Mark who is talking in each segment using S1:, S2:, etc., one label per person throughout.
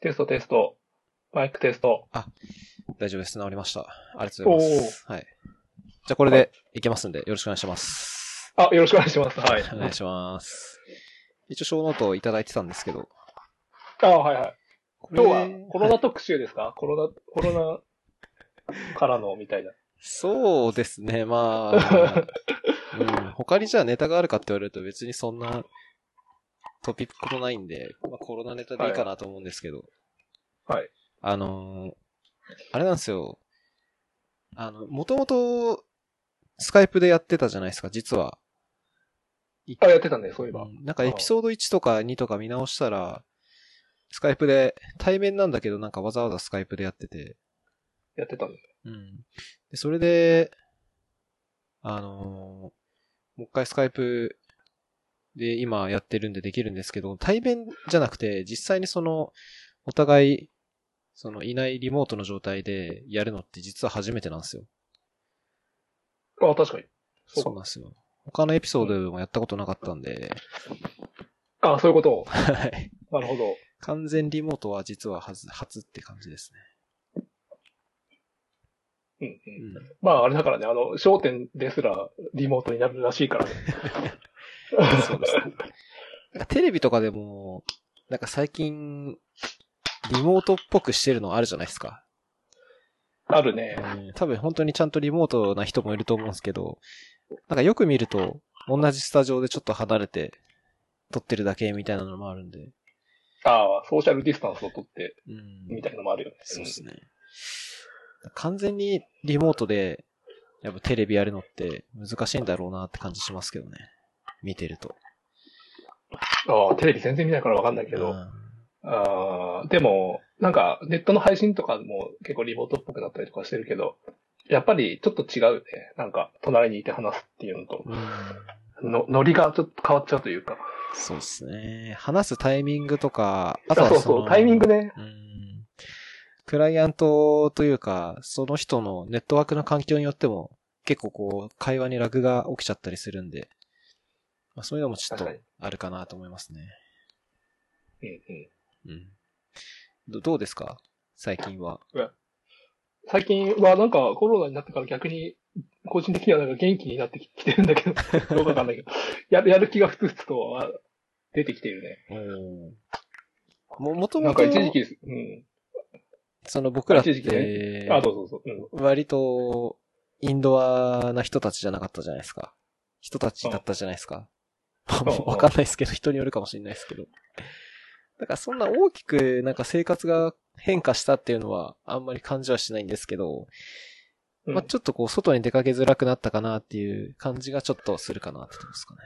S1: テストテスト。マイクテスト。
S2: 大丈夫です。治りました。ありがとうございます。はい。じゃあこれでいけますんで、よろしくお願いします。
S1: あ、よろしくお願いします。はい。
S2: お願いします。一応小ノートをいただいてたんですけど。
S1: あ、はいはい。今日はコロナ特集ですか、コロナ、コロナからのみたいな。
S2: そうですね、まあ、うん、他にじゃあネタがあるかって言われると別にそんなトピックもないんで、まあ、コロナネタでいいかなと思うんですけど、
S1: はい。
S2: あのーあれなんですよ。あの、もともとスカイプでやってたじゃないですか、実は。
S1: あ、やってたね、そういえば。
S2: うんなんかエピソード1とか2とか見直したら、スカイプで、対面なんだけどなんかわざわざスカイプでやってて、
S1: やってたんだ。
S2: うん。で、それで、あのーもう一回スカイプで今やってるんでできるんですけど、対面じゃなくて、実際にその、お互い、そのいないリモートの状態でやるのって実は初めてなんですよ。
S1: あ、確かに。そうか
S2: そうなんですよ。他のエピソードでもやったことなかったんで、
S1: あ、そういうこと？
S2: はい。
S1: なるほど。
S2: 完全リモートは実は初、初って感じですね。
S1: うんう。
S2: うんん。
S1: まあ、あれだからね、あの、焦点ですらリモートになるらしいからね。
S2: そうですね。なんかテレビとかでも、なんか最近、リモートっぽくしてるのあるじゃないですか。
S1: あるね。
S2: うん多分本当にちゃんとリモートな人もいると思うんですけど、なんかよく見ると、同じスタジオでちょっと離れて撮ってるだけみたいなのもあるんで。
S1: ああ、ソーシャルディスタンスをとって、
S2: うん。
S1: みたいなのもあるよね。
S2: そうですね。完全にリモートで、やっぱテレビやるのって難しいんだろうなって感じしますけどね。見てると。
S1: ああ、テレビ全然見ないからわかんないけど。
S2: うん
S1: ああ、でも、なんか、ネットの配信とかも結構リモートっぽくなったりとかしてるけど、やっぱりちょっと違うね。なんか、隣にいて話すっていうのと、
S2: うん
S1: の、ノリがちょっと変わっちゃうというか。
S2: そうですね。話すタイミングとか、あ
S1: あ
S2: とは
S1: そうそう、タイミングね。
S2: うん。クライアントというか、その人のネットワークの環境によっても、結構こう、会話にラグが起きちゃったりするんで、まあそういうのもちょっとあるかなと思いますね。
S1: うんうん。
S2: うん。どどうですか？最近は。
S1: 最近はなんかコロナになってから逆に、個人的にはなんか元気になってきてるんだけど、どうかわかんないけど、やる、やる気がふつふつとは出てきているね。
S2: も、もと
S1: なん
S2: もと
S1: か一時期です。うん。
S2: その僕らっ
S1: 一時期あ、どうぞどうぞ。うん。
S2: 割と、インドアな人たちじゃなかったじゃないですか。人たちだったじゃないですか。わかんないですけど、人によるかもしれないですけど。だからそんな大きくなんか生活が変化したっていうのはあんまり感じはしないんですけど、
S1: うん
S2: まあちょっとこう外に出かけづらくなったかなっていう感じがちょっとするかなってとこですかね。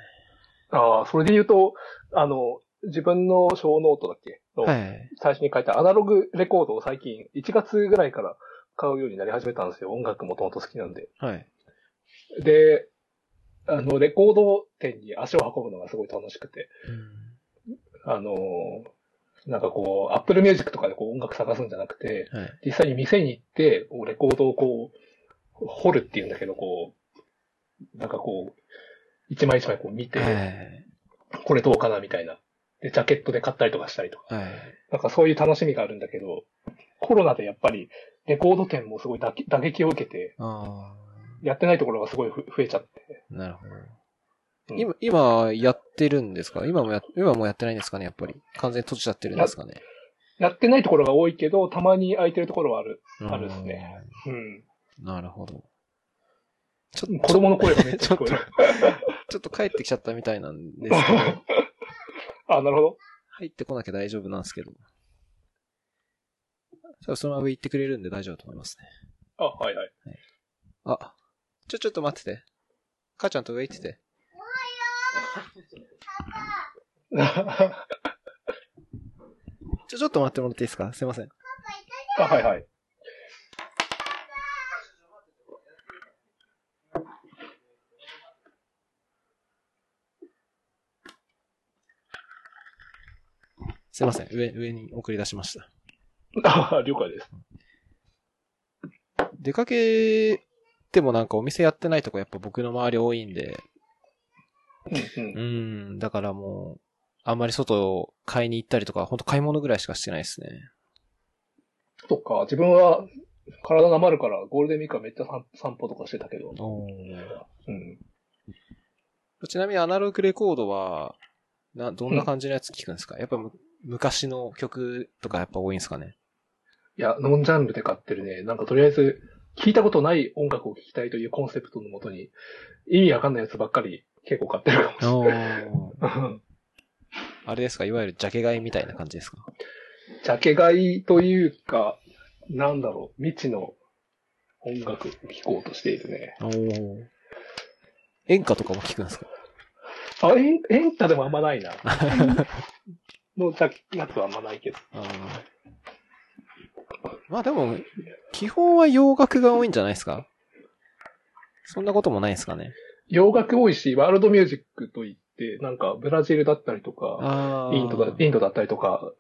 S1: ああ、それで言うと、あの、自分のショーノートだっけの
S2: はい。
S1: 最初に書いたアナログレコードを最近、1月ぐらいから買うようになり始めたんですよ。音楽もともと好きなんで。
S2: はい。
S1: で、あの、レコード店に足を運ぶのがすごい楽しくて、あの、なんかこう、Apple Music とかでこう音楽探すんじゃなくて、
S2: はい。
S1: 実際に店に行って、レコードをこう、掘るっていうんだけど、こう、なんかこう、一枚一枚こう見て、
S2: はい。
S1: これどうかなみたいな。で、ジャケットで買ったりとかしたりとか。
S2: はい。
S1: なんかそういう楽しみがあるんだけど、コロナでやっぱりレコード店もすごい打撃を受けて、
S2: あ
S1: やってないところがすごいふ増えちゃって。
S2: あ、なるほど。
S1: うん
S2: 今、今、やってるんですか？今もや、今もやってないんですかね？やっぱり。完全に閉じちゃってるんですかね？
S1: やってないところが多いけど、たまに空いてるところはある。あるですね。うん。
S2: うん。なるほど。ちょ
S1: 子供の声がめっちゃ聞こえる。
S2: ちょっと帰ってきちゃったみたいなんですけど、
S1: あ、なるほど。
S2: 入ってこなきゃ大丈夫なんですけど。そのまま行ってくれるんで大丈夫だと思いますね。
S1: あ、はいはい。
S2: あ、ちょ、ちょっと待ってて。母ちゃんと上行ってて。ちょ、ちょっと待ってもらっていいですか？すいません。
S1: あ、はいはい。
S2: すいません。上、上に送り出しました。
S1: あ、了解です。
S2: 出かけてもなんかお店やってないとこやっぱ僕の周り多いんで、
S1: うんうん。
S2: うん、だからもう、あんまり外を買いに行ったりとか、ほんと買い物ぐらいしかしてないですね。
S1: とか、自分は体なまるからゴールデンウィークはめっちゃ散散歩とかしてたけど。うん。
S2: ちなみにアナログレコードは、な、どんな感じのやつ聞くんですか、やっぱむ昔の曲とかやっぱ多いんですかね？
S1: いや、ノンジャンルで買ってるね。なんかとりあえず、聞いたことない音楽を聴きたいというコンセプトのもとに、意味わかんないやつばっかり結構買ってるかもしれ
S2: お
S1: ない。
S2: ーあれですか？いわゆるジャケ買いみたいな感じですか？
S1: ジャケ買いというか、なんだろう、未知の音楽を聴こうとしているね。
S2: 演歌とかも聞くんですか？
S1: あ、エンエンタでもあんまないな。のジャやつはあんまないけど。
S2: あーまあでも、基本は洋楽が多いんじゃないですか？そんなこともないですかね？
S1: 洋楽多いし、ワールドミュージックといって、なんかブラジルだったりとか。インドだ、インドだったりとか、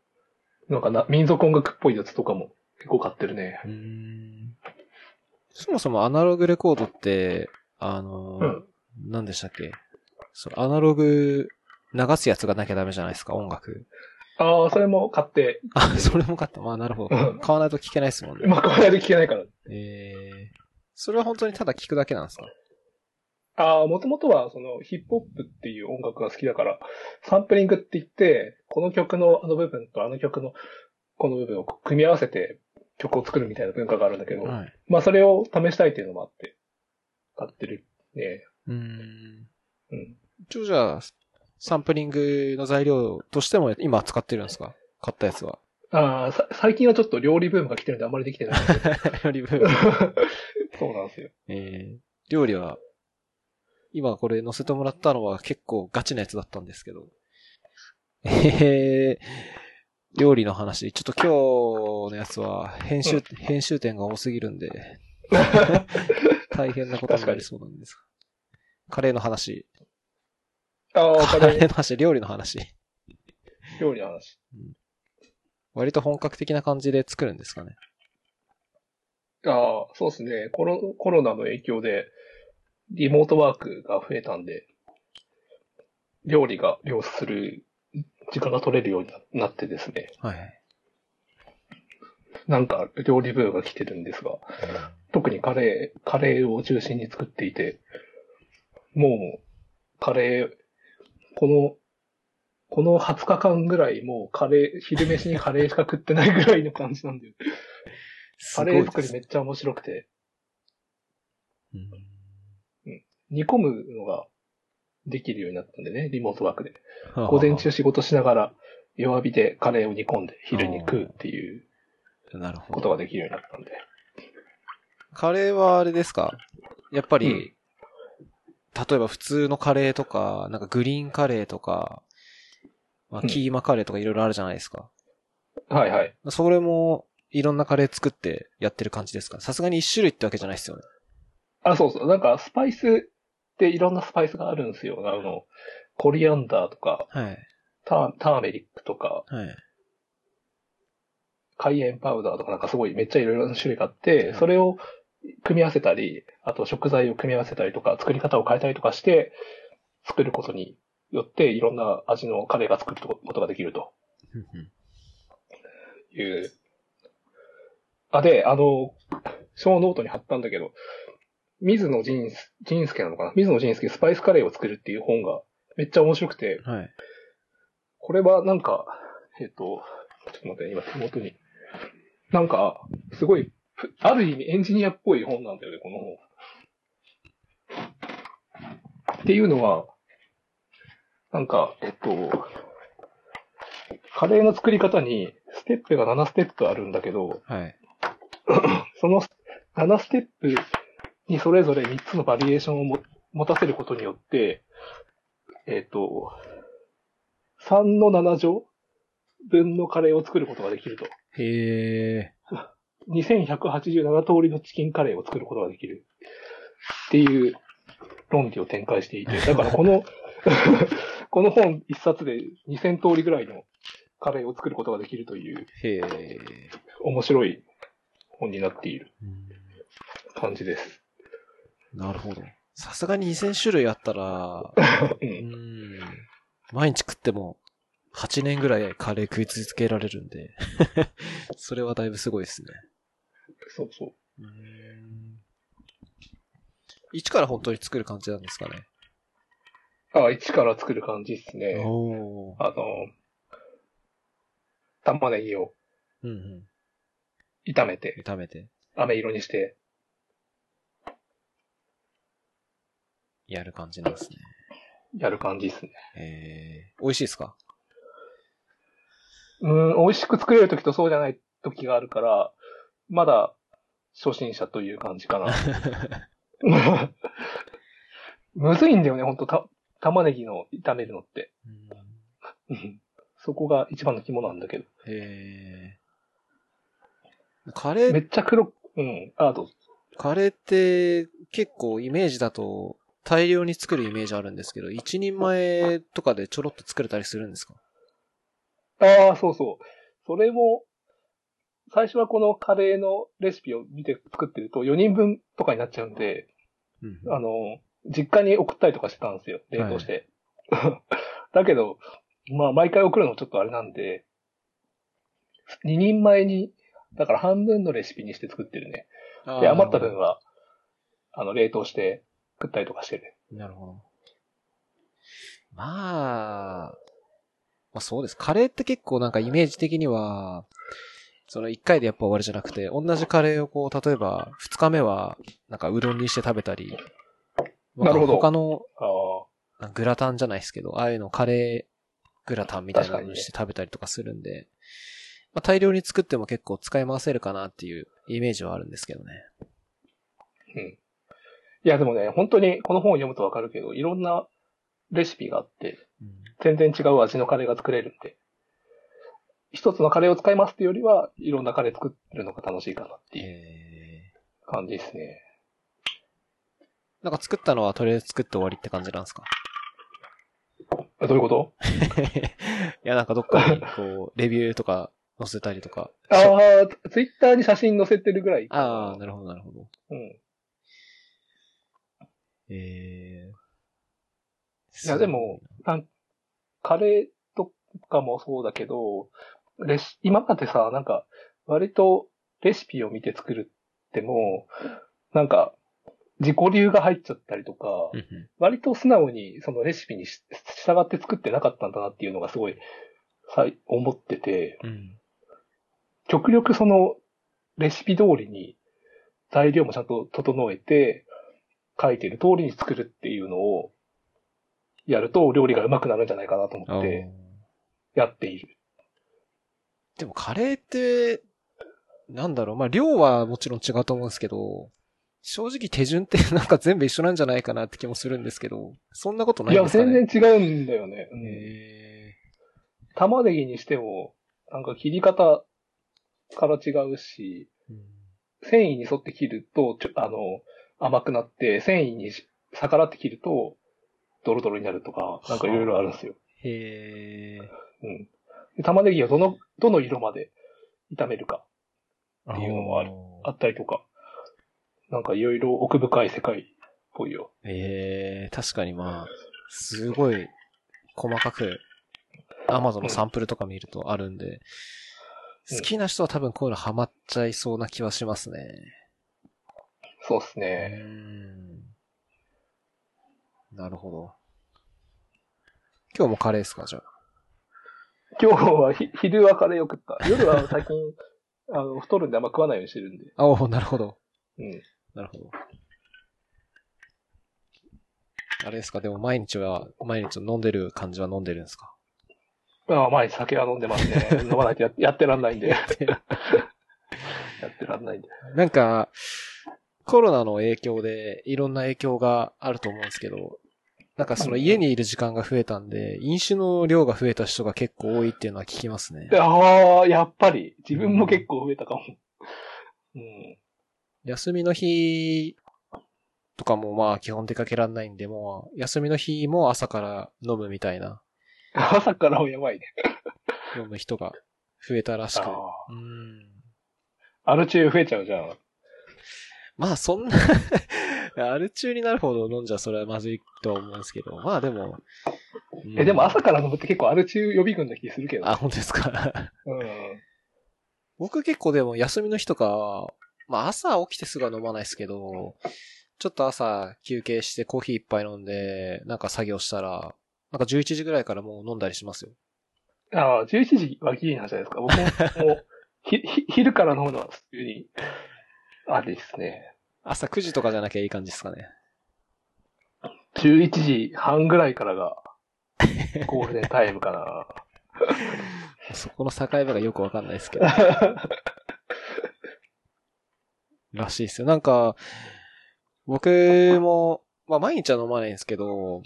S1: なんかな民族音楽っぽいやつとかも結構買ってるね。
S2: そもそもアナログレコードって、あのー
S1: うん。
S2: 何でしたっけ？そう、アナログ流すやつがなきゃダメじゃないですか、音楽。
S1: ああ、それも買って、
S2: あ、それも買った。まあ、なるほど。
S1: うん
S2: 買わないと聞けないですもんね。
S1: まあ、これで聞けないから。
S2: えー、それは本当にただ聞くだけなんですか？
S1: ああ、もともとはそのヒップホップっていう音楽が好きだから、サンプリングって言って、この曲のあの部分とあの曲のこの部分を組み合わせて曲を作るみたいな文化があるんだけど、
S2: はい。
S1: まあそれを試したいっていうのもあって、買ってるね。
S2: うーん。
S1: うん。
S2: 一応じゃあ、サンプリングの材料としても今使ってるんですか？買ったやつは。
S1: ああ、さ最近はちょっと料理ブームが来てるんであんまりできてない。
S2: リ ブ
S1: そうなんですよ。
S2: えー、料理は、今これ載せてもらったのは結構ガチなやつだったんですけど。えー、料理の話、ちょっと今日のやつは編集、編集点が多すぎるんで、大変なことになりそうなんですが。カレーの話。
S1: ああ、
S2: カ
S1: カレー
S2: レーの話、料理の話。
S1: 料理の話。
S2: 割と本格的な感じで作るんですかね。
S1: ああ、そうですね。コロコロナの影響で、リモートワークが増えたんで、料理が量する時間が取れるようになってですね。
S2: はい。
S1: なんか料理ブームが来てるんですが、特にカレー、カレーを中心に作っていて、もう、カレー、この、この20日間ぐらいもうカレー、昼飯にカレーしか食ってないぐらいの感じなんだよ。カレー作りめっちゃ面白くて、
S2: うん
S1: 煮込むのができるようになったんでね、リモートワークで。午前中仕事しながら弱火でカレーを煮込んで昼に食うっていう
S2: なるほど。
S1: ことができるようになったんで。
S2: カレーはあれですか？やっぱり、
S1: うん
S2: 例えば普通のカレーとか、なんかグリーンカレーとか、まあ、
S1: うん
S2: キーマカレーとかいろいろあるじゃないですか。
S1: はいはい。
S2: それも、いろんなカレー作ってやってる感じですか？さすがに一種類ってわけじゃないですよね。
S1: あ、そうそう。なんかスパイスっていろんなスパイスがあるんですよ。あの、コリアンダーとか、
S2: はい。
S1: ターターメリックとか、
S2: はい。
S1: カイエンパウダーとかなんかすごいめっちゃいろいろな種類があって、
S2: うん
S1: それを組み合わせたり、あと食材を組み合わせたりとか、作り方を変えたりとかして、作ることによっていろんな味のカレーが作ることができるという。あ、で、あの、ショーノートに貼ったんだけど、水野仁仁介なのかな？水野仁介スパイスカレーを作るっていう本がめっちゃ面白くて、
S2: はい。
S1: これはなんか、えっ、と、ちょっと待って、今手元に。なんか、すごい、ふ ある意味エンジニアっぽい本なんだよね、この本。っていうのは、なんか、えっと、カレーの作り方にステップが7ステップあるんだけど、
S2: はい。
S1: その7ステップにそれぞれ3つのバリエーションをも持たせることによって、えっ、と、3の7乗分のカレーを作ることができると。
S2: へえ。
S1: 2187通りのチキンカレーを作ることができる。っていう論理を展開していて、だからこの、この本一冊で2000通りぐらいのカレーを作ることができるという
S2: へえ。
S1: 面白い本になっている
S2: うん
S1: 感じです。
S2: なるほど。さすがに2000種類あったら、
S1: う
S2: うんん。毎日食っても8年ぐらいカレー食い続けられるんで、それはだいぶすごいですね。
S1: そうそう。
S2: うーん一から本当に作る感じなんですかね？
S1: あ、一から作る感じですね。あの、玉ねぎを
S2: うんうん。
S1: 炒めて、
S2: 炒めて、
S1: 飴色にして、
S2: やる感じなんですね。
S1: やる感じですね。
S2: えー、美味しいですか？
S1: うん、美味しく作れるときとそうじゃないときがあるから、まだ初心者という感じかな。むずいんだよね、ほんと、た、玉ねぎの炒めるのって。そこが一番の肝なんだけど。
S2: えー、カレー
S1: めっちゃ黒く、うん、あ、どうぞ。
S2: カレーって結構イメージだと大量に作るイメージあるんですけど、一人前とかでちょろっと作れたりするんですか？
S1: ああ、そうそう。それも、最初はこのカレーのレシピを見て作ってると4人分とかになっちゃうんで、
S2: うん
S1: あの、実家に送ったりとかしてたんですよ。冷凍して。だけど、まあ、毎回送るのちょっとあれなんで、2人前に、だから半分のレシピにして作ってるね。で、余った分は、あの、冷凍して食ったりとかしてる。
S2: なるほど。まあ、まあそうです。カレーって結構なんかイメージ的には、その一回でやっぱ終わりじゃなくて、同じカレーをこう、例えば二日目はなんかうどんにして食べたり、
S1: なるほど
S2: 他のグラタンじゃないですけど、ああいうのカレーグラタンみたいなのにして食べたりとかするんで、まあ、大量に作っても結構使い回せるかなっていうイメージはあるんですけどね。
S1: うん。いや、でもね、本当にこの本を読むとわかるけど、いろんなレシピがあって、全然違う味のカレーが作れるんで、一つのカレーを使いますっていうよりは、いろんなカレー作るのが楽しいかなっていう
S2: え
S1: 感じですね。
S2: ー、なんか作ったのはとりあえず作って終わりって感じなんですか？
S1: あどういうこと？
S2: いや、なんかどっかにこう、レビューとか載せたりとか。
S1: ああ、ツイッターに写真載せてるぐらい。
S2: ああ、なるほど、なるほど。
S1: うん。
S2: えー。
S1: いや、でも、カレーとかもそうだけど、レシ今までさ、なんか、割とレシピを見て作るっても、なんか、自己流が入っちゃったりとか、割と素直にそのレシピにし従って作ってなかったんだなっていうのがすごい、思ってて、
S2: うん。
S1: 極力そのレシピ通りに材料もちゃんと整えて、書いてる通りに作るっていうのをやると料理が上手くなるんじゃないかなと思ってやっている。
S2: でもカレーって、なんだろう、まあ量はもちろん違うと思うんですけど、正直手順ってなんか全部一緒なんじゃないかなって気もするんですけど、そんなことないですかね？
S1: 全然違うんだよね。うん。
S2: へ
S1: 玉ねぎにしても、なんか切り方から違うし、
S2: ーうん。
S1: 繊維に沿って切ると、ちょあの、甘くなって、繊維に逆らって切ると、ドロドロになるとか、なんかいろいろあるんですよ。
S2: へー
S1: うん。で玉ねぎをどの、どの色まで炒めるかっていうのもあるあったりとか、なんかいろいろ奥深い世界っぽいよ。
S2: えー、確かにまあ、すごい細かく、アマゾンのサンプルとか見るとあるんで、
S1: うん
S2: 好きな人は多分こういうのハマっちゃいそうな気はしますね。
S1: そうっす
S2: う
S1: ね。
S2: ん。なるほど。今日もカレーですか？じゃあ。
S1: 今日はひ昼はカレーを食った。夜は最近、あの、太るんであんま食わないようにしてるんで。
S2: あ、おなるほど。
S1: うん。
S2: なるほど。あれですか？でも毎日は、毎日飲んでる感じは飲んでるんですか？
S1: まあ、前に酒は飲んでますね。飲まないとややってらんないんで。やってらんないんで。
S2: なんか、コロナの影響でいろんな影響があると思うんですけど、なんかその家にいる時間が増えたんで、飲酒の量が増えた人が結構多いっていうのは聞きますね。
S1: ああ、やっぱり。自分も結構増えたかも。うん。
S2: 休みの日とかもまあ基本出かけられないんで、もう休みの日も朝から飲むみたいな、
S1: 朝からもやばいね。
S2: 飲む人が増えたらしく。
S1: あ
S2: うん。
S1: あ。アル中増えちゃうじゃん。
S2: まあそんなアル中になるほど飲んじゃそれはまずいとは思うんですけど、まあでも、うん
S1: え、でも朝から飲むって結構アル中予備軍な気するけど。
S2: あ、本当ですか？
S1: うん。
S2: 僕結構でも休みの日とか、まあ朝起きてすぐは飲まないですけど、ちょっと朝休憩してコーヒー一杯飲んで、なんか作業したら、なんか11時ぐらいからもう飲んだりしますよ。
S1: ああ、11時はギリなんじゃないですか。僕も、もう、ひ、ひ、昼から飲むのは普通に、あれですね。
S2: 朝9時とかじゃなきゃいい感じですかね。
S1: 11時半ぐらいからが、ゴールデンタイムかな。
S2: そこの境目がよくわかんないですけど。らしいですよ。なんか、僕も、まあ毎日は飲まないんですけど、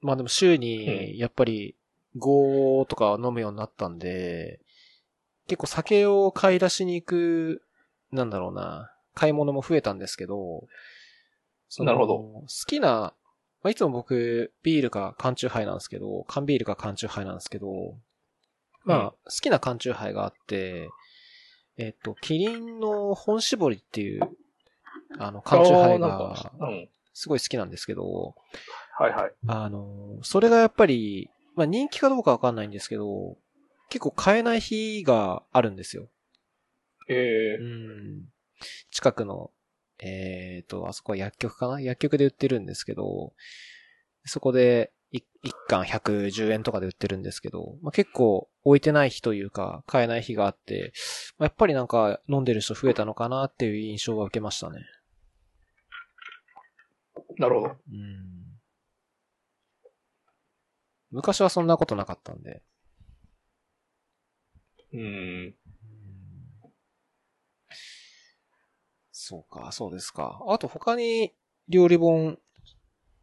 S2: まあでも週に、やっぱり5とか飲むようになったんで、結構酒を買い出しに行く、なんだろうな、買い物も増えたんですけど、
S1: なるほど
S2: 好きな、まあ、いつも僕、ビールか缶チューハイなんですけど、缶ビールか缶チューハイなんですけど、まあ、
S1: うん
S2: 好きな缶チューハイがあって、えっと、キリンの本搾りっていう、あの、缶チューハイ
S1: あーなん
S2: が。すごい好きなんですけど、
S1: はいはい。
S2: あの、それがやっぱり、まあ人気かどうかわかんないんですけど、結構買えない日があるんですよ。
S1: え
S2: うん。近くの、えっ、と、あそこは薬局かな？薬局で売ってるんですけど、そこでい一貫110円とかで売ってるんですけど、まあ、結構置いてない日というか、買えない日があって、まあやっぱりなんか飲んでる人増えたのかなっていう印象は受けましたね。
S1: ー、なるほど。
S2: うん。昔はそんなことなかったんで。
S1: うん。
S2: そうか、そうですか。あと他に料理本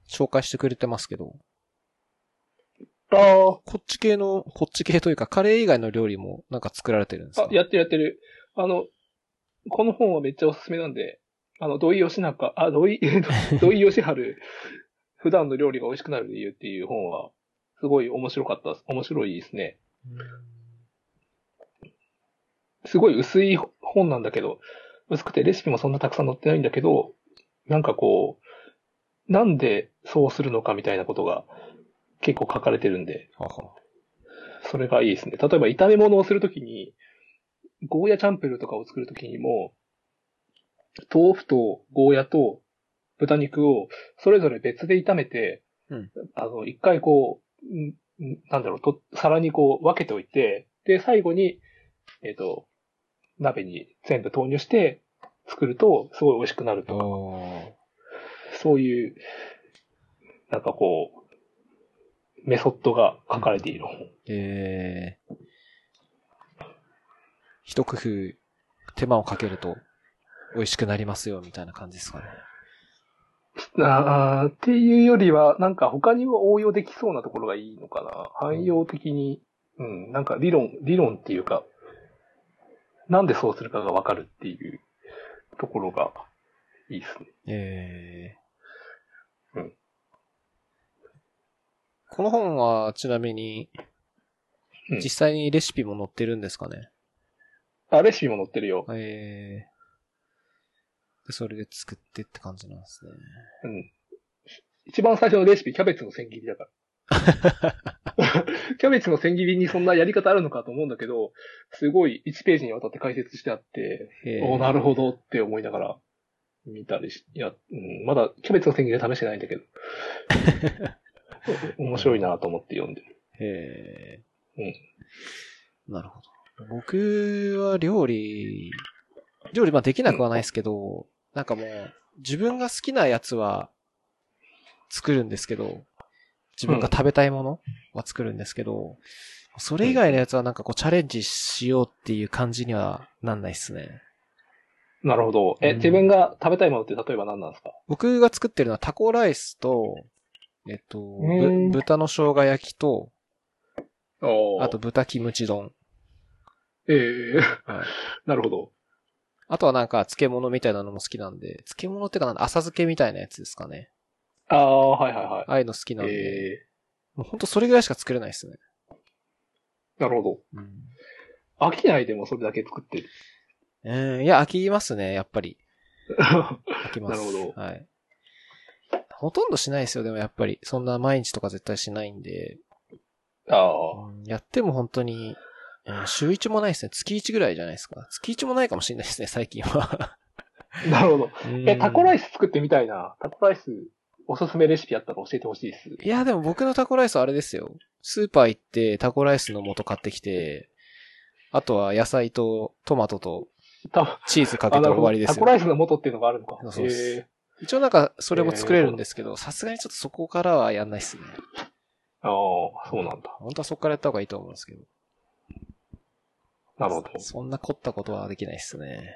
S2: 紹介してくれてますけど、
S1: あ
S2: こっち系の、こっち系というかカレー以外の料理もなんか作られてるんですか、
S1: あやってるやってる。あの、この本はめっちゃおすすめなんで、あの、土井義中、あ、土井、土井義春、普段の料理が美味しくなる理由っていう本は、すごい面白かったです。面白いですね。すごい薄い本なんだけど、薄くてレシピもそんなたくさん載ってないんだけど、なんかこう、なんでそうするのかみたいなことが結構書かれてるんで、それがいいですね。例えば炒め物をするときに、ゴーヤチャンプルーとかを作るときにも、豆腐とゴーヤと豚肉をそれぞれ別で炒めて、
S2: うん
S1: あの、一回こう、なんだろう、と、皿にこう分けておいて、で、最後に、えっ、と、鍋に全部投入して作ると、すごい美味しくなるとか、
S2: お
S1: そういう、なんかこう、メソッドが書かれている本。
S2: えー、一工夫、手間をかけると美味しくなりますよ、みたいな感じですかね。
S1: あーっていうよりは、なんか他にも応用できそうなところがいいのかな。汎用的に、うん、なんか理論、理論っていうか、なんでそうするかがわかるっていうところがいいですね。
S2: えー
S1: うん
S2: この本はちなみに
S1: うん、
S2: 実際にレシピも載ってるんですかね、
S1: あ、レシピも載ってるよ。
S2: えー、でそれで作ってって感じなんですね。
S1: うん。一番最初のレシピ、キャベツの千切りだから。キャベツの千切りにそんなやり方あるのかと思うんだけど、すごい1ページにわたって解説してあって、おなるほどって思いながら見たりし、いや、うん、まだキャベツの千切りは試してないんだけど、面白いなと思って読んでる。
S2: へ
S1: うん
S2: え。なるほど。僕は料理、料理まあできなくはないですけど、なんかもう、自分が好きなやつは作るんですけど、自分が食べたいものは作るんですけど、それ以外のやつはなんかこうチャレンジしようっていう感じにはなんないっすね。
S1: なるほど。え、
S2: うん
S1: 自分が食べたいものって例えば何なんですか？
S2: 僕が作ってるのはタコライスと、えっと、豚の生姜焼きと、
S1: お
S2: あと、豚キムチ丼。
S1: ええ
S2: はい
S1: なるほど。
S2: あとはなんか漬物みたいなのも好きなんで、漬物ってかなんだ浅漬けみたいなやつですかね。
S1: ああ、はいはいはい。
S2: ああいうの好きなんで、
S1: え
S2: もうほんとそれぐらいしか作れないですね。
S1: ー、なるほど。
S2: うん。
S1: 飽きないでもそれだけ作ってる。
S2: えー、いや、飽きますね、やっぱり。飽きます。
S1: なるほど
S2: はい。ほとんどしないですよ、でもやっぱり。そんな毎日とか絶対しないんで。
S1: ああ。
S2: うんやっても本当に、うん週1もないですね。月1ぐらいじゃないですか。月1もないかもしれないですね、最近は。
S1: なるほど。え、タコライ
S2: ス
S1: ス作ってみたいな。タコライス、おすすめレシピあったら教えてほしいです。
S2: いや、でも僕のタコライスはあれですよ。スーパー行ってタコライスの素買ってきて、あとは野菜とトマトと
S1: た
S2: チーズかけて終わりですよ。
S1: タコライスの素っていうのがあるのか。
S2: そうです
S1: へ
S2: 一応なんかそれも作れるんですけど、さすがにちょっとそこからはやんないっすね。
S1: ーああ、そうなんだ。
S2: 本当はそこからやった方がいいと思うんですけど。
S1: なるほど。
S2: そんな凝ったことはできないっすね。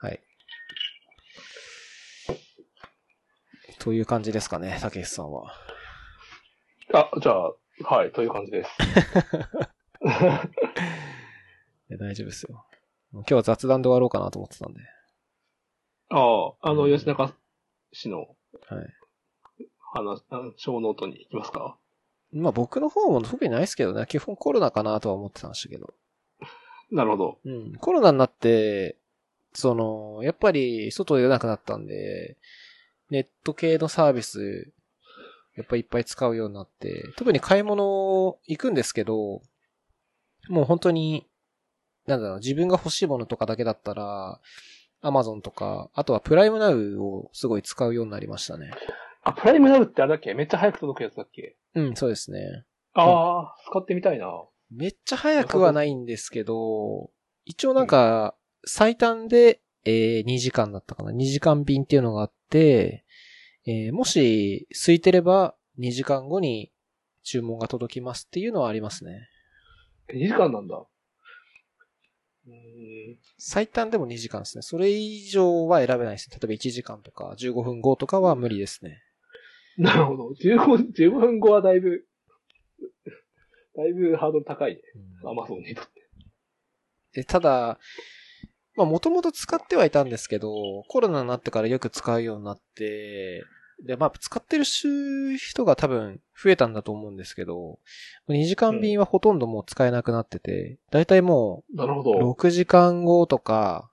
S2: はい。という感じですかね、たけしさんは。
S1: あ、じゃあ、はい、という感じです。
S2: 大丈夫ですよ。今日は雑談で終わろうかなと思ってたんで。
S1: ああ、あの、吉中氏の
S2: はい。
S1: 話、あのショーノートに行きますか？
S2: まあ僕の方も特にないですけどね。基本コロナかなとは思ってたんですけど。
S1: なるほど。
S2: うん。コロナになって、その、やっぱり外出なくなったんで、ネット系のサービス、やっぱりいっぱい使うようになって、特に買い物行くんですけど、もう本当に、なんだろう、自分が欲しいものとかだけだったら、アマゾンとか、あとはプライムナウをすごい使うようになりましたね。
S1: あ、プライムナウってあれだっけ？めっちゃ早く届くやつだっけ？
S2: うん、そうですね。
S1: ああ、使ってみたいな。
S2: めっちゃ早くはないんですけど、一応なんか、最短で、えー2時間だったかな。2時間便っていうのがあって、えーもし空いてれば2時間後に注文が届きますっていうのはありますね。
S1: え2時間なんだ。
S2: 最短でも2時間ですね。それ以上は選べないですね。例えば1時間とか15分後とかは無理ですね。
S1: なるほど。15、15分後はだいぶ、だいぶハードル高いね。アマゾンにとって。
S2: で、ただ、まあもともと使ってはいたんですけど、コロナになってからよく使うようになって、で、まあ使ってる人が多分増えたんだと思うんですけど、2時間便はほとんどもう使えなくなってて、だいたいもう
S1: なるほど。
S2: 6時間後とか、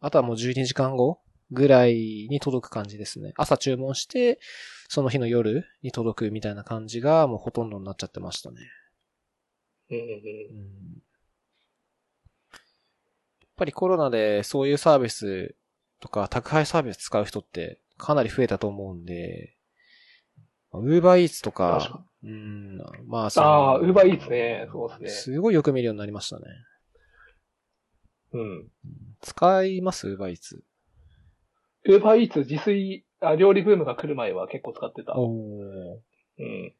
S2: あとはもう12時間後ぐらいに届く感じですね。朝注文して、その日の夜に届くみたいな感じがもうほとんどになっちゃってましたね。ぱりコロナでそういうサービスとか宅配サービス使う人ってかなり増えたと思うんで、ウーバーイーツと
S1: 確
S2: か
S1: か、
S2: うん、まあそ
S1: ああ、
S2: の
S1: ウーバーイーツね。そうですね。
S2: すごいよく見るようになりましたね。
S1: うん。
S2: 使います？ウーバーイーツ。
S1: ウーバーイーツ自炊、あ、料理ブームが来る前は結構使ってた。
S2: お
S1: うん。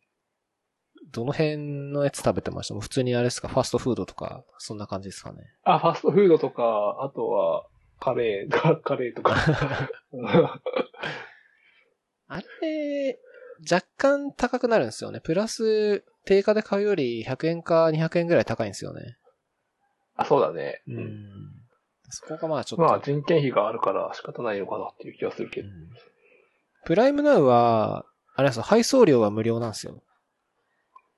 S2: どの辺のやつ食べてました？もう普通にあれですか？ファストフードとか、そんな感じですかね？
S1: あ、ファストフードとか、あとは、カレー、カ カレーとか。
S2: あれ、若干高くなるんですよね。プラス、定価で買うより100円か200円ぐらい高いんですよね。
S1: あ、そうだね。
S2: う
S1: うん。
S2: ん。そこがまあちょっと。
S1: まあ人件費があるから仕方ないのかなっていう気がするけど。
S2: うんプライムナウは、あれですよ、配送料は無料なんですよ。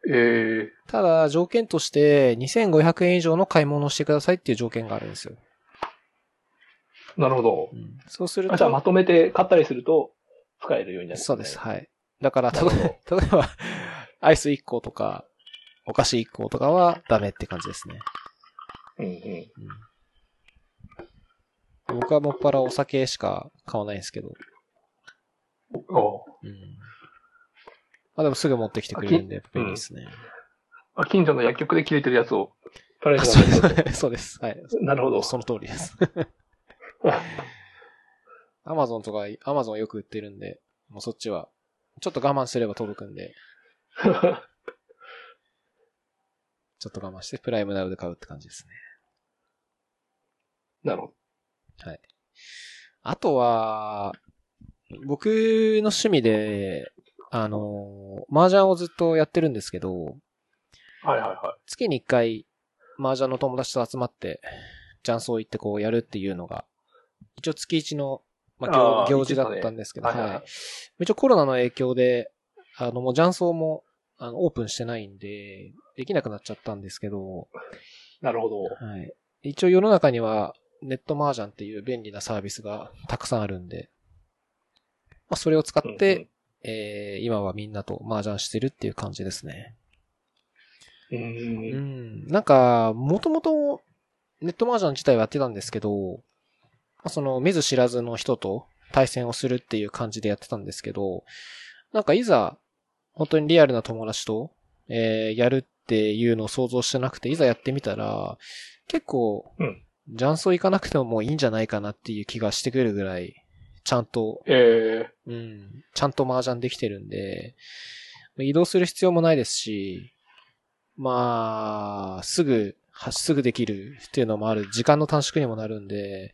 S1: ええ
S2: ただ、条件として、2500円以上の買い物をしてくださいっていう条件があるんですよ。
S1: なるほど
S2: う。んそうする
S1: あじゃあま
S2: と、
S1: とめて買ったりすると、使えるようになる、
S2: そうです、。はい。だから、た
S1: なる
S2: と例えば、アイス1個とか、お菓子1個とかはダメって感じですね。
S1: うんうん。
S2: うん僕はもっぱらお酒しか買わないんですけど。
S1: お
S2: うん。まあでもすぐ持ってきてくれるんで、便利ですね。
S1: あ近所の薬局で切れてるやつを、パレード
S2: そう
S1: で
S2: ですそうです。はい。
S1: なるほど。
S2: その通りです。アマゾンとか、アマゾンよく売ってるんで、もうそっちは、ちょっと我慢すれば届くんで、ちょっと我慢して、プライムナウで買うって感じですね。
S1: なるほど。
S2: あとは、僕の趣味で、あの、麻雀をずっとやってるんですけど、
S1: はいはいは
S2: 月に一回、麻雀の友達と集まって、雀荘行ってこうやるっていうのが、一応月一の、まあ、行行事だったんですけど、
S1: はいはいはい
S2: はい。一応コロナの影響で、あの、もう雀荘も、あの、オープンしてないんで、できなくなっちゃったんですけど、
S1: い。なるほど。
S2: はい。一応世の中には、ネット麻雀っていう便利なサービスがたくさんあるんで、まあ、それを使って、えー、今はみんなと麻雀してるっていう感じですね。
S1: うん。
S2: なんか、もともとネット麻雀自体はやってたんですけど、まあその、見ず知らずの人と対戦をするっていう感じでやってたんですけど、なんかいざ、本当にリアルな友達と、えー、やるっていうのを想像してなくて、いざやってみたら、結構、
S1: うん
S2: 雀荘行かなくてももういいんじゃないかなっていう気がしてくるぐらい、ちゃんと
S1: え
S2: うん。ちゃんと麻雀できてるんで、移動する必要もないですし、まあ、すぐ、はすぐできるっていうのもある、時間の短縮にもなるんで、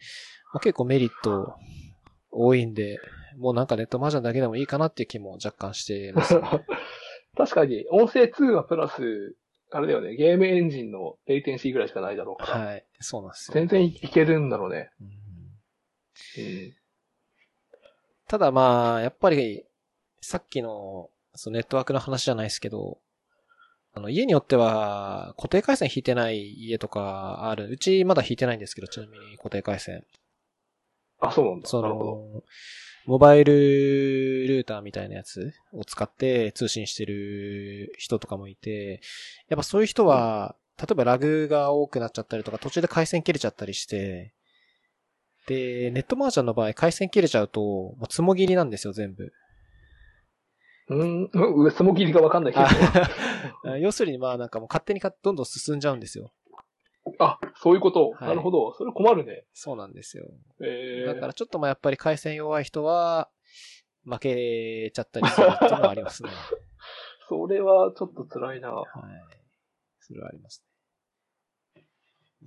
S2: まあ、結構メリット多いんで、もうなんかネット麻雀だけでもいいかなっていう気も若干してます、ね。
S1: ー、確かに、音声通話プラス、あれだよね、ゲームエンジンのレイテンシーぐらいしかないだろうから、
S2: はい。そうなんですよ。
S1: 全然いけるんだろうね。
S2: うん
S1: うん。
S2: ただまあ、やっぱり、さっきの、そのネットワークの話じゃないですけど、あの、家によっては、固定回線引いてない家とかある。うちまだ引いてないんですけど、ちなみに固定回線。
S1: あ、そうなんだ。
S2: そ。の、モバイルルーターみたいなやつを使って通信してる人とかもいて、やっぱそういう人は、例えばラグが多くなっちゃったりとか、途中で回線切れちゃったりして、で、ネットマージャンの場合、回線切れちゃうと、もうつもぎりなんですよ、全部。
S1: うん、うん、その切りがわかんないけど。
S2: あ 要するにまあなんかもう勝手にかどんどん進んじゃうんですよ。
S1: あ、そういうこと？
S2: はい
S1: なるほど。それ困るね。
S2: そうなんですよ。
S1: えー、
S2: だからちょっとまあやっぱり回線弱い人は、負けちゃったりするっていうのはありますね。
S1: それはちょっと辛いな。
S2: はい。それはありますね。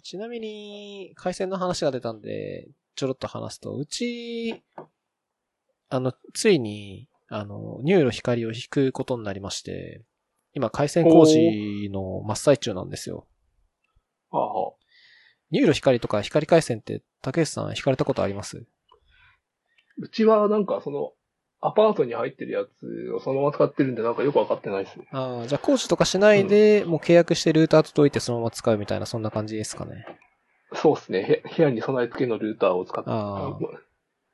S2: ちなみに、回線の話が出たんで、ちょろっと話すと、うち、あの、ついに、あの、 NURO光を引くことになりまして、今回線工事の真っ最中なんですよ。
S1: ああ、
S2: NURO光とか光回線って、竹内さん引かれたことあります？
S1: うちはなんかその、アパートに入ってるやつをそのまま使ってるんでなんかよくわかってないですね。
S2: ああ、じゃあ工事とかしないで、もう契約してルーターと解いてそのまま使うみたいな、そんな感じですかね。
S1: そうですね。へ部屋に備え付けのルーターを使って、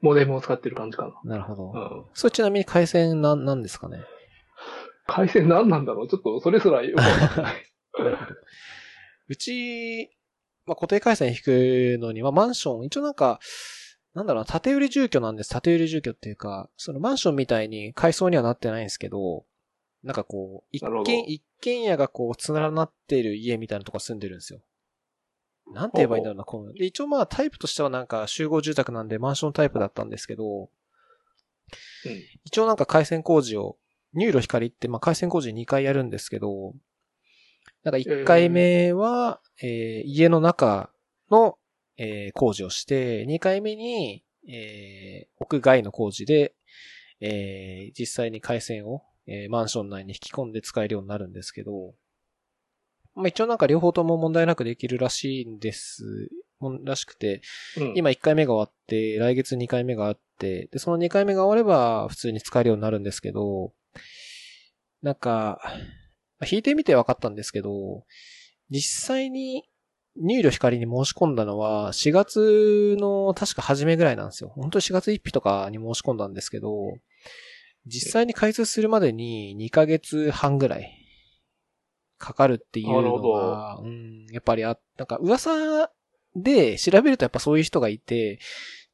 S1: モデムを使ってる感じか
S2: なるほど。
S1: な。うん。
S2: それちなみに回線なん、なんですかね？
S1: 回線何なんだろう？ちょっとそれすらよくわかんない。
S2: うち、まあ、固定回線引くのに、まあ、マンション、一応なんか、なんだろうな、縦売り住居なんです。縦売り住居っていうか、そのマンションみたいに階層にはなってないんですけど、なんかこう、一軒、一軒家がこう、連なっている家みたいなとこ住んでるんですよ。なんて言えばいいんだろうな、この。で、一応まあ、タイプとしてはなんか集合住宅なんでマンションタイプだったんですけど、
S1: うん。
S2: 一応なんか回線工事を、ニューロ光って、まあ、回線工事2回やるんですけど、なんか1回目は、えー家の中の、えー工事をして、2回目に、えー屋外の工事で、えー実際に回線を、えーマンション内に引き込んで使えるようになるんですけど、まあ、一応なんか両方とも問題なくできるらしいんです、もんらしくて、
S1: うん、
S2: 今1回目が終わって、来月2回目があって、で、その2回目が終われば普通に使えるようになるんですけど、なんか、まあ弾いてみて分かったんですけど、実際に入力光に申し込んだのは4月の確か初めぐらいなんですよ。本当に4月1日とかに申し込んだんですけど、実際に開通するまでに2ヶ月半ぐらいかかるっていうのが、うん、やっぱりあ、なんか噂で調べるとやっぱそういう人がいて、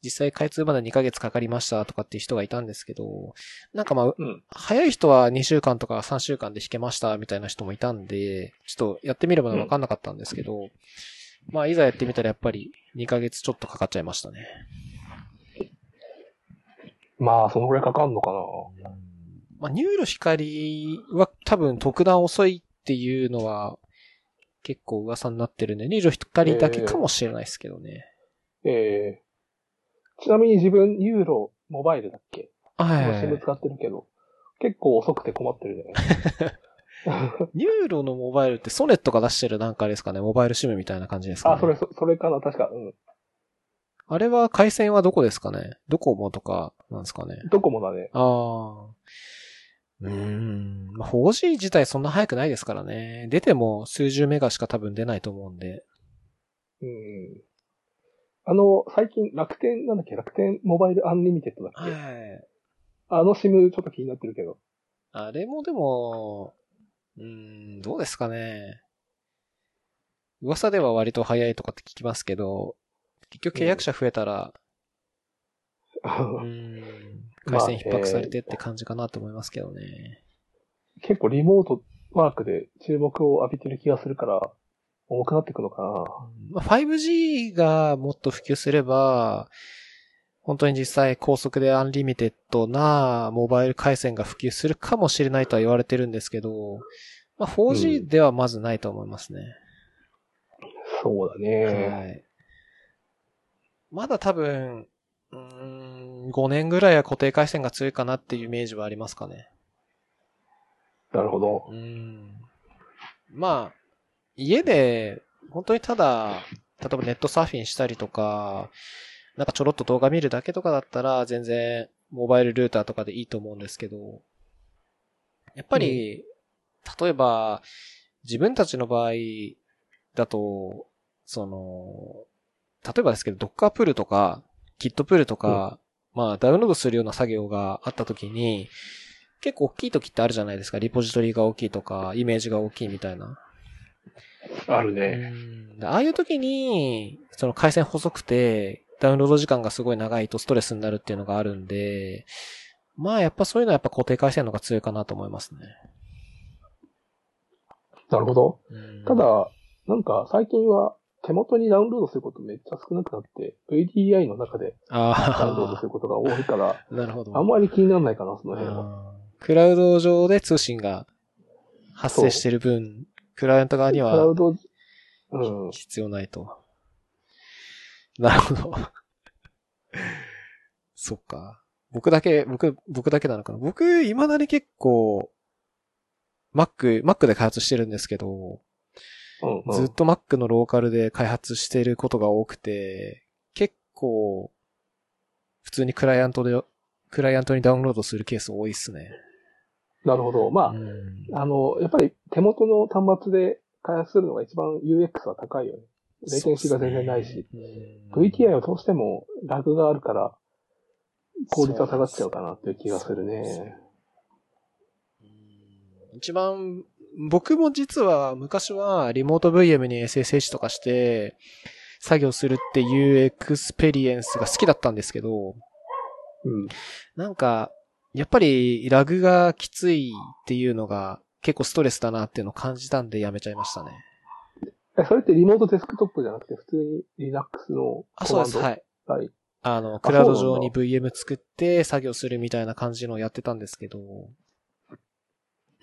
S2: 実際開通まで2ヶ月かかりましたとかっていう人がいたんですけど、なんかまあ、
S1: うん。
S2: 早い人は2週間とか3週間で弾けましたみたいな人もいたんで、ちょっとやってみればわかんなかったんですけど、まあいざやってみたらやっぱり2ヶ月ちょっとかかっちゃいましたね。
S1: まあ、そのぐらいかかんのかな。
S2: まあニューロ光は多分特段遅いっていうのは結構噂になってるんで、ニューロ光だけかもしれないですけどね。
S1: ええちなみに自分、ニューロモバイルだっけ？
S2: はい
S1: 今 SIM 使ってるけど、結構遅くて困ってるね。
S2: ニューロのモバイルってソネットが出してるなんかですかね、モバイル SIM みたいな感じですかね。
S1: あ、それ、そそれかな、確か。うん。
S2: あれは回線はどこですかね？ドコモとかなんですかね？
S1: ドコモだね。
S2: ああ。うーん。まあ、4G 自体そんな速くないですからね。出ても数十メガしか多分出ないと思うんで。
S1: うん。あの、最近楽天、なんだっけ、楽天モバイルアンリミテッドだっけ、
S2: はい。
S1: あの SIM ちょっと気になってるけど。
S2: あれもでも、うーん、どうですかね。噂では割と早いとかって聞きますけど、結局契約者増えたら、うーん、回線逼迫されてって感じかなと思いますけどね。
S1: 結構リモートワークで注目を浴びてる気がするから、重くなってくのかな。
S2: まあ、5G がもっと普及すれば、本当に実際高速でアンリミテッドなモバイル回線が普及するかもしれないとは言われてるんですけど、まあ、4G ではまずないと思いますね。
S1: そうだね。
S2: はい。まだ多分、うーん、5年ぐらいは固定回線が強いかなっていうイメージはありますかね。
S1: なるほど。
S2: うーん。まあ、家で、本当にただ、例えばネットサーフィンしたりとか、なんかちょろっと動画見るだけとかだったら、全然、モバイルルーターとかでいいと思うんですけど、やっぱり、例えば、自分たちの場合だと、その、例えばですけど、ドッカープールとか、キットプールとか、まあ、ダウンロードするような作業があった時に、結構大きい時ってあるじゃないですか。リポジトリが大きいとか、イメージが大きいみたいな。
S1: ある
S2: う
S1: ね。
S2: ああいう時に、その回線細くて、ダウンロード時間がすごい長いとストレスになるっていうのがあるんで、まあやっぱそういうのはやっぱ固定回線の方が強いかなと思いますね。
S1: なるほど。
S2: うん
S1: た、だ、なんか最近は手元にダウンロードすることめっちゃ少なくなって、VDI の中でダウンロードす
S2: あ
S1: ることが多いから、
S2: あ、なるほど。
S1: あんまり気にならないかな、その辺は。
S2: クラウド上で通信が発生してる分、クライアント側には
S1: クラウド、うん。
S2: 必要ないと。なるほど。そっか。僕だけ、僕、僕だけなのかな。僕、未だに結構、Mac、Mac で開発してるんですけど、
S1: うん、うん。
S2: ずっと Mac のローカルで開発してることが多くて、結構、普通にクライアントで、クライアントにダウンロードするケース多いっすね。
S1: なるほど。まあ、
S2: うん
S1: あの、やっぱり手元の端末で開発するのが一番 UX は高いよね。レイテンシーが全然ないし。。
S2: ねうん
S1: VDI はどうしてもラグがあるから、効率は下がっちゃうかなっていう気がするね。
S2: うん一番、僕も実は昔はリモート VM に SSH とかして作業するっていうエクスペリエンスが好きだったんですけど、
S1: うん。
S2: なんか、やっぱりラグがきついっていうのが結構ストレスだなっていうのを感じたんでやめちゃいましたね。
S1: えそれってリモートデスクトップじゃなくて普通に Linux の
S2: あ、そうです。はい。
S1: はい。
S2: あの、クラウド上に VM 作って作業するみたいな感じのをやってたんですけど、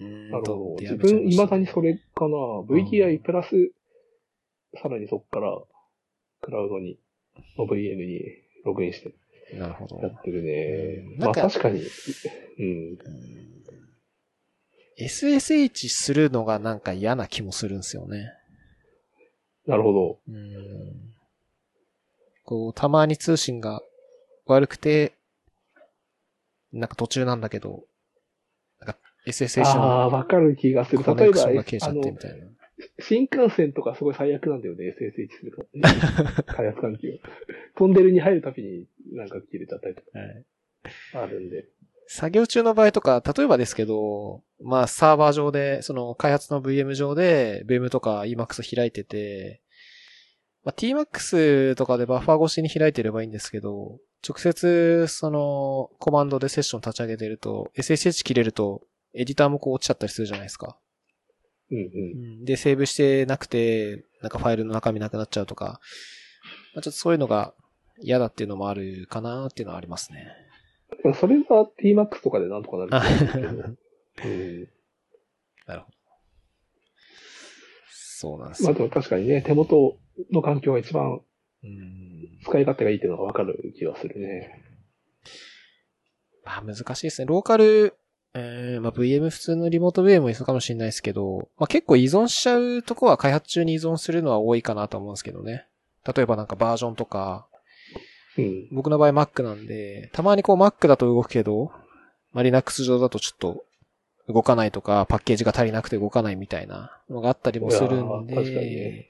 S1: なるほど。自分、未だにそれかな。VTI プラス、さらにそこから、クラウドに、の VM にログインして
S2: なるほど。
S1: やってるね。まあ確かに、うん。
S2: SSH するのがなんか嫌な気もするんですよね。
S1: なるほど。
S2: うん。こう、たまに通信が悪くて、なんか途中なんだけど、SSH
S1: あ
S2: の
S1: あ、わかる気がする。
S2: コ
S1: 例えば、あの。新幹線とかすごい最悪なんだよね、SSH するから。開発環境。トンネルに入るたびになんか切れちゃったりと
S2: はい
S1: かあるんで。
S2: 作業中の場合とか、例えばですけど、まあサーバー上で、その開発の VM 上で VM とか Emacs 開いてて、まあ、Tmax とかでバッファー越しに開いてればいいんですけど、直接そのコマンドでセッション立ち上げてると、SSH 切れるとエディターもこう落ちちゃったりするじゃないですか。
S1: うんうん。
S2: で、セーブしてなくて、なんかファイルの中身なくなっちゃうとか、まあ、ちょっとそういうのが嫌だっていうのもあるかなっていうのはありますね。
S1: それは Tmax とかでなんとかなるうん。
S2: なるほど。そうなんですよ。
S1: まあでも確かにね、手元の環境が一番
S2: うん。
S1: 使い勝手がいいっていうのがわかる気がするね。
S2: まあ難しいですね。ローカル、えー、まあ VM 普通のリモート VM もそうかもしれないですけど、まあ結構依存しちゃうとこは開発中に依存するのは多いかなと思うんですけどね。例えばなんかバージョンとか、
S1: うん。
S2: 僕の場合 Mac なんで、たまにこう Mac だと動くけど、まあ Linux 上だとちょっと動かないとか、パッケージが足りなくて動かないみたいなのがあったりもするんで
S1: ね、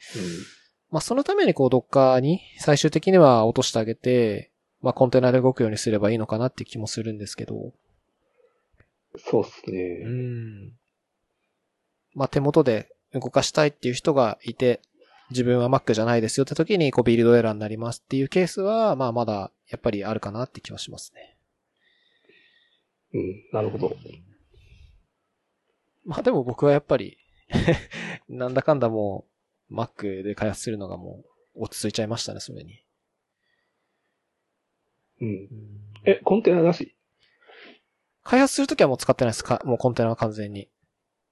S2: まあそのためにこう Docker に最終的には落としてあげて、まあコンテナで動くようにすればいいのかなって気もするんですけど、
S1: そうっす
S2: う
S1: ね。
S2: ん。まあ、手元で動かしたいっていう人がいて、自分は Mac じゃないですよって時に、こう、ビルドエラーになりますっていうケースは、まあ、まだ、やっぱりあるかなって気はしますね。
S1: うん、なるほど。
S2: まあ、でも僕はやっぱり、なんだかんだもう、Mac で開発するのがもう、落ち着いちゃいましたね、それに。
S1: うん。え、コンテナなし？
S2: 開発するときはもう使ってないですか？もうコンテナは完全に。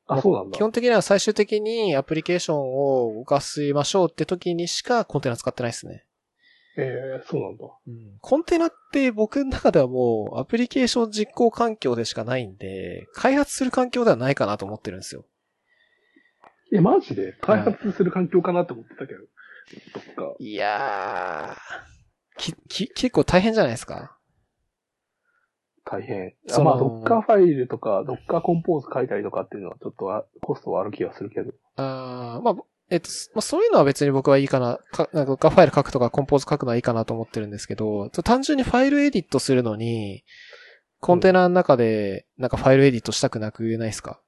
S1: あ、そうなんだ
S2: 基。本的には最終的にアプリケーションを動かしましょうって時にしかコンテナ使ってないですね。
S1: えー、そうなんだ。
S2: コンテナって僕の中ではもうアプリケーション実行環境でしかないんで、開発する環境ではないかなと思ってるんですよ。
S1: え、マジで？開発する環境かなって思ってたけど。そっか。
S2: いやー、き、き、結構大変じゃないですか？
S1: 大変。
S2: そ
S1: まあ、ドッカーファイルとか、ドッカーコンポーズ書いたりとかっていうのはちょっとあコストはある気がするけど。
S2: あーまあ、えっと、まあ、そういうのは別に僕はいいかな、か、なんかファイル書くとかコンポーズ書くのはいいかなと思ってるんですけど、単純にファイルエディットするのに、コンテナの中で、なんかファイルエディットしたくなくないですか？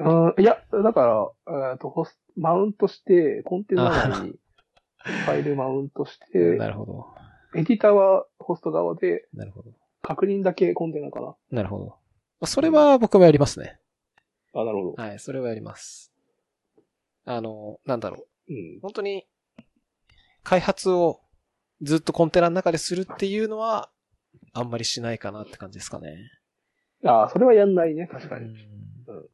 S1: あーいや、だから、えっと、ホスマウントして、コンテナ内に ファイルマウントして、
S2: なるほど。
S1: エディターはホスト側で、
S2: なるほど。
S1: 確認だけコンテナかな。
S2: なるほど。まあそれは僕もやりますね。
S1: あ、なるほど。
S2: はい、それはやります。あの、なんだろう。
S1: うん。
S2: 本当に、開発をずっとコンテナの中でするっていうのは、あんまりしないかなって感じですかね。
S1: ああ、それはやんないね、確かに。
S2: うん
S1: うん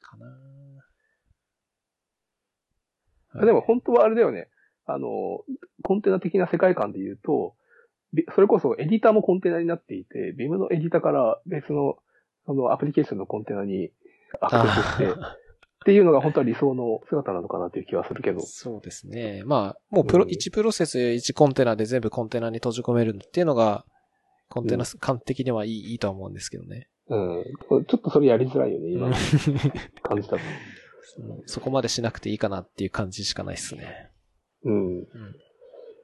S2: かな
S1: でも本当はあれだよね。あの、コンテナ的な世界観で言うと、ビそれこそエディターもコンテナになっていて、ビムのエディターから別の、そのアプリケーションのコンテナにアクセスして、っていうのが本当は理想の姿なのかなっていう気はするけど。
S2: そうですね。まあ、もうプロ、
S1: うん
S2: 1プロセス1コンテナで全部コンテナに閉じ込めるっていうのが、コンテナ感的にはいい、いいとは思うんですけどね。
S1: うん。ちょっとそれやりづらいよね、今の 感じだと。
S2: そそこまでしなくていいかなっていう感じしかないですね。
S1: うん。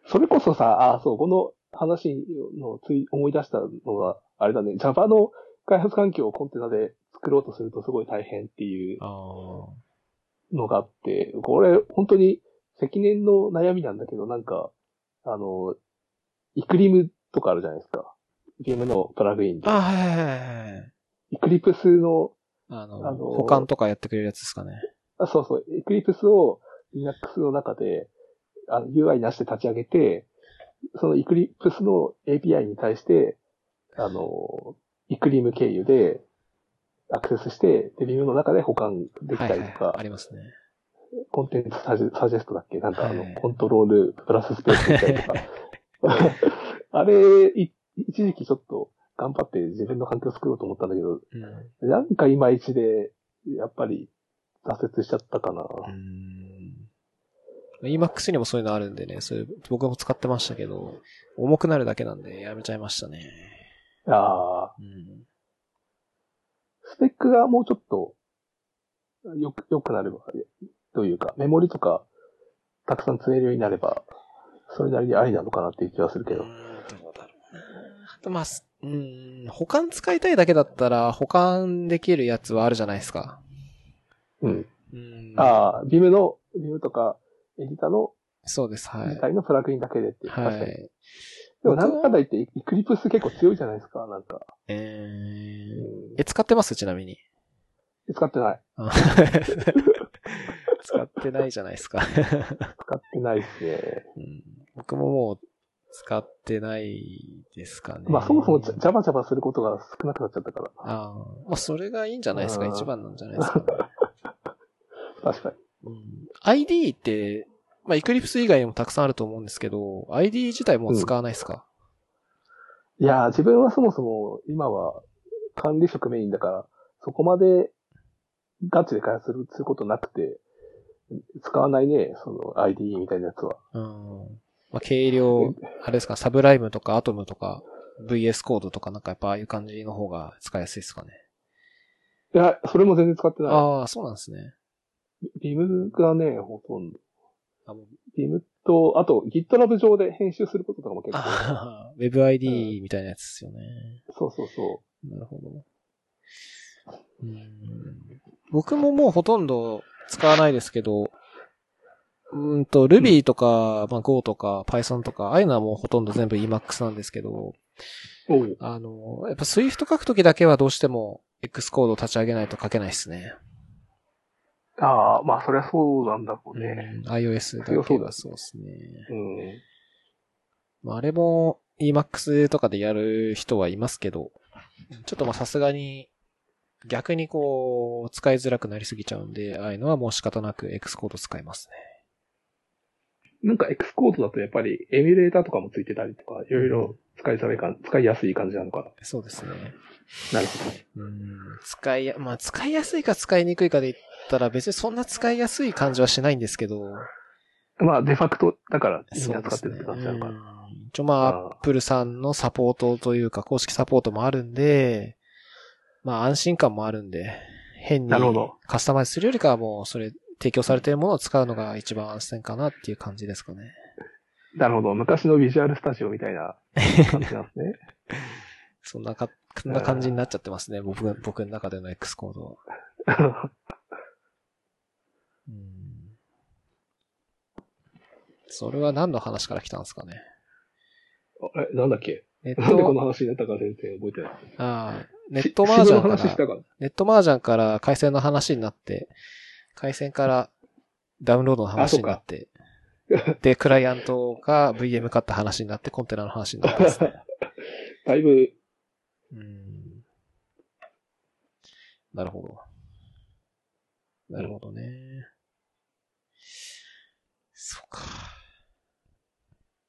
S1: それこそさ、あ、そう、この話のつい思い出したのが、あれだね、Java の開発環境をコンテナで作ろうとするとすごい大変っていう
S2: ああ。
S1: のがあって、これ本当に積年の悩みなんだけど、なんか、あの、イクリムとかあるじゃないですか。ゲームのプラグインで。
S2: あ、はいはいはいはい。
S1: イクリプスの、
S2: あの、
S1: あの
S2: 保管とかやってくれるやつですかね。
S1: あそうそう、イクリプスを Linux の中であの UI なしで立ち上げて、そのイクリプスの API に対して、あの、イクリム経由でアクセスして、で、ビムの中で保管できたりとか、
S2: ありますね。
S1: コンテンツサジェサジェストだっけ？なんかあの、
S2: はい
S1: コントロールプラススペースみたいとか。あれ、い一時期ちょっと頑張って自分の環境を作ろうと思ったんだけど、
S2: うん。
S1: なんかいまいちで、やっぱり挫折しちゃったかな。
S2: うん。Emacs にもそういうのあるんでね、それ僕も使ってましたけど、重くなるだけなんでやめちゃいましたね。
S1: ああ、
S2: うん。
S1: スペックがもうちょっと、よく、良くなれば、というか、メモリとか、たくさん積めるようになれば、それなりにありなのかなっていう気はするけど。
S2: うんどうだろうな。あとまあ、すうん、保管使いたいだけだったら保管できるやつはあるじゃないですか。
S1: うん。
S2: うん。
S1: ああ、ビムの、ビムとか、エディタの、
S2: そうです、はい。
S1: 自体のプラグインだけでっていう。
S2: は。い。
S1: でもなんだかんだ言って、イクリプス結構強いじゃないですか、なんか。
S2: え
S1: う
S2: ー、
S1: ん
S2: え、使ってます？ちなみに。
S1: 使ってない。
S2: あ 使ってないじゃないですか。
S1: 使ってないですね。
S2: うん僕ももう使ってないですかね。
S1: まあそもそもジャバジャバすることが少なくなっちゃったから。
S2: ああ。まあそれがいいんじゃないですか。
S1: うん
S2: 一番なんじゃないですか、ね。
S1: 確かに。
S2: うん ID って、まあ Eclipse 以外にもたくさんあると思うんですけど、ID 自体もう使わないですか、
S1: いやー、自分はそもそも今は管理職メインだから、そこまでガチで開発することなくて、使わないね、その IDE みたいなやつは。
S2: うん。まあ軽量、あれですか、サブライムとかアトムとか VS コードとかなんかやっぱああいう感じの方が使いやすいですかね。
S1: いや、それも全然使ってな
S2: ああ、そうなんですね。
S1: い。ビムがね、ほとんど。
S2: あ、
S1: ビームと、あと GitLab 上で編集することとかも結構。
S2: あ ー WebID みたいなやつですよね。
S1: そうそうそ
S2: なるほど。うん僕ももうほとんど使わないですけど、うーんと、Ruby とか、まあ、Go とか Python とか、ああいうのはもうほとんど全部 Emacs なんですけど、あの、やっぱ Swift 書くときだけはどうしても X コードを立ち上げないと書けないですね。
S1: ああ、まあそりゃそうなんだろうね。
S2: うん iOS だけはそうですね。
S1: うん。
S2: まあ、あれも Emacs とかでやる人はいますけど、ちょっとまあさすがに逆にこう使いづらくなりすぎちゃうんで、ああいうのはもう仕方なく X コード使いますね。
S1: なんか X コードだとやっぱりエミュレーターとかもついてたりとか、いろいろ使いづらいかん、使いやすい感じなのか
S2: そうですね。
S1: な。なるほど。
S2: うん。使いや、まあ使いやすいか使いにくいかで言ったら別にそんな使いやすい感じはしないんですけど、
S1: まあデファクトだからみん。な使ってるって感じなのか
S2: う
S1: な。
S2: ん一応まあ、
S1: あー
S2: Apple さんのサポートというか、公式サポートもあるんで、まあ安心感もあるんで、変にカスタマイズするよりかはもうそれ提供されているものを使うのが一番安全かなっていう感じですかね。
S1: なるほど。昔のビジュアルスタジオみたいな感じなんですね。
S2: そんなか、そんな感じになっちゃってますね。僕、僕の中での X コードは。うんそれは何の話から来たんですかね？
S1: え、なんだっけ？
S2: ネッ
S1: なんでこの
S2: ト、
S1: 話になったか全然覚えてない。
S2: ああ、ネットマージャンから、
S1: から。
S2: ネットマージャンから回線の話になって、回線からダウンロードの話になって、で、クライアントが VM 買った話になって、コンテナの話になってですね。
S1: だいぶ、
S2: うんなるほど。なるほどね。そうか。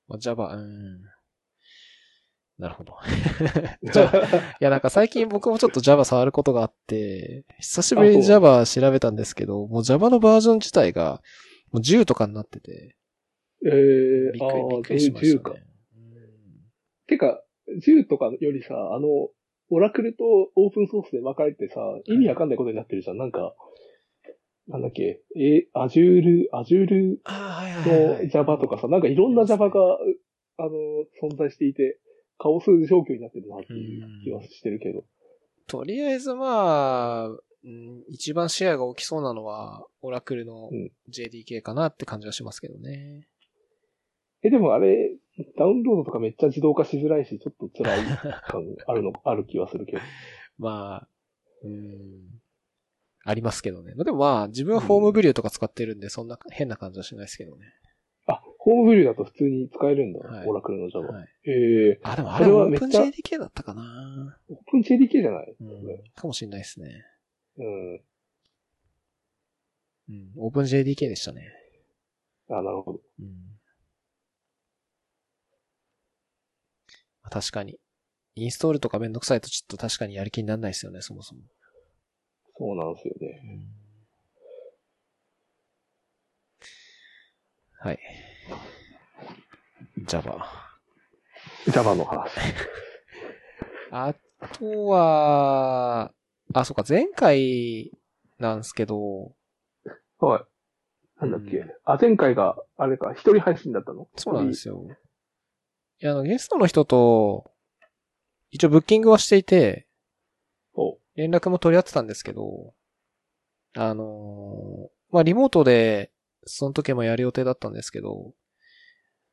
S2: まあ、Java、うん。なるほど。じゃあいや、なんか最近僕もちょっと Java 触ることがあって、久しぶりに Java 調べたんですけど、もう Java のバージョン自体がもう10とかになってて、
S1: えー、
S2: びっくり、びっ
S1: ああ、
S2: くりしました
S1: 10か。
S2: ね。
S1: てか、10とかよりさ、あの、オラクルとオープンソースで分かれてさ、意味わかんないことになってるじゃん。なんか、なんだっけ、え、アジュール、アジュールの
S2: い。
S1: Java とかさ、なんかいろんな Java が、あの、存在していて、カオス状況になってるなっていう気はしてるけど。
S2: とりあえずまあ、うん一番シェアが大きそうなのは、オラクルの
S1: うん
S2: JDK かなって感じはしますけどね。
S1: え、でもあれ、ダウンロードとかめっちゃ自動化しづらいし、ちょっと辛い感あるの、ある気はするけど。
S2: まあ、うん。ありますけどね。まあでもまあ、自分はホームブリューとか使ってるんで、そんな変な感じはしないですけどね。
S1: あ、ホームブリューだと普通に使えるんだ。
S2: はい
S1: オラクルの Java。
S2: はい。
S1: ええ
S2: あ、でもあれはオープン JDK だったかな
S1: オープン JDK じゃない、
S2: うん。かもしれないですね。
S1: うん。
S2: うん。オープン JDK でしたね。
S1: あ、なるほど。
S2: うん。まあ確かに。インストールとかめんどくさいとちょっと確かにやる気にならないですよね、そもそも。
S1: そうなんですよね。
S2: はい。Java。
S1: Java の話。
S2: あとは、あ、そうか、前回なんですけど、
S1: はい。なんだっけ、
S2: うん
S1: あ、前回が、あれか、一人配信だったの？
S2: そうなんですよ。いや、あの、ゲストの人と、一応ブッキングはしていて、
S1: お
S2: 連絡も取り合ってたんですけど、あのーまあ、リモートで、その時もやる予定だったんですけど、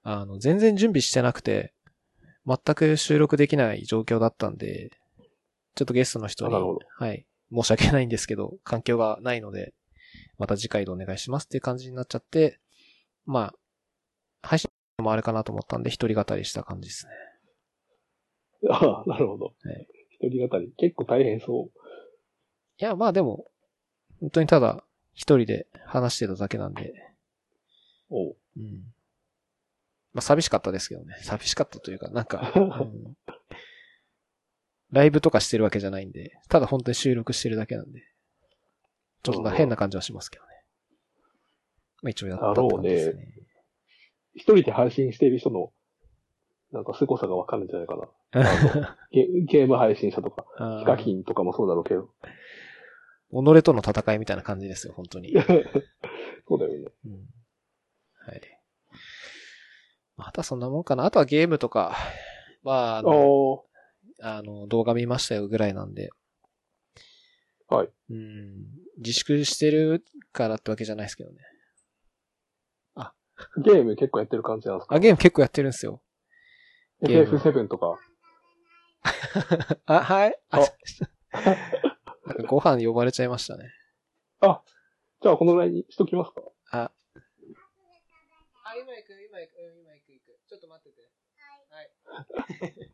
S2: あの、全然準備してなくて、全く収録できない状況だったんで、ちょっとゲストの人に、はい、申し訳ないんですけど、環境がないので、また次回でお願いしますっていう感じになっちゃって、まあ、配信もあれかなと思ったんで、一人語りした感じですね。
S1: あなるほど。
S2: はい
S1: 一人語り。結構大変そう。
S2: いや、まあでも、本当にただ、一人で話してただけなんで、
S1: おう
S2: うん。まあ寂しかったですけどね。寂しかったというか、なんか、うんライブとかしてるわけじゃないんで、ただ本当に収録してるだけなんで、ちょっとな変な感じはしますけどね。まあ一応やったって感じですね。
S1: 一人で配信している人の、なんか凄さがわかるんじゃないかな。ゲゲーム配信者とか、
S2: あ
S1: ヒカキンとかもそうだろうけど。
S2: 己との戦いみたいな感じですよ、本当に。
S1: そうだよね。
S2: うんはい。まああとはそんなもんかな。あとはゲームとか、まあ、あの、
S1: お
S2: あの動画見ましたよぐらいなんで。
S1: はい。
S2: うん。自粛してるからってわけじゃないですけどね。
S1: ーゲーム結構やってる感じなんですか？
S2: あ、ゲーム結構やってるんですよ。ゲーム
S1: ?FF7 とか。
S2: あ、はい？あ ご飯呼ばれちゃいましたね。
S1: じゃあこのぐらいにしときますか
S2: あ。あ、今行く、今行く、うん今行く、行く。ちょっと待ってて。はい。はい。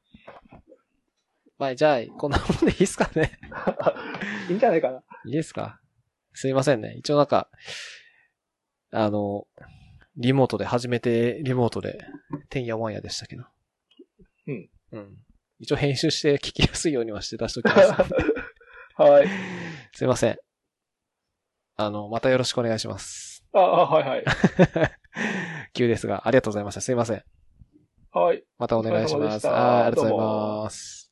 S2: まあ、じゃあ、こんなもんでいいっすかね。
S1: いいんじゃないかな。
S2: いいですか？すいませんね。一応なんか、あの、リモートで、初めてリモートで、てんやわんやでしたけど。
S1: うん。
S2: うん。一応編集して聞きやすいようにはして出しときました。
S1: はい。
S2: すいません。あの、またよろしくお願いします。
S1: あ、あはいはい。
S2: 急ですが、ありがとうございました。すいません。
S1: はい。
S2: またお願いします。
S1: お疲れ様でした
S2: はいありがとうございます。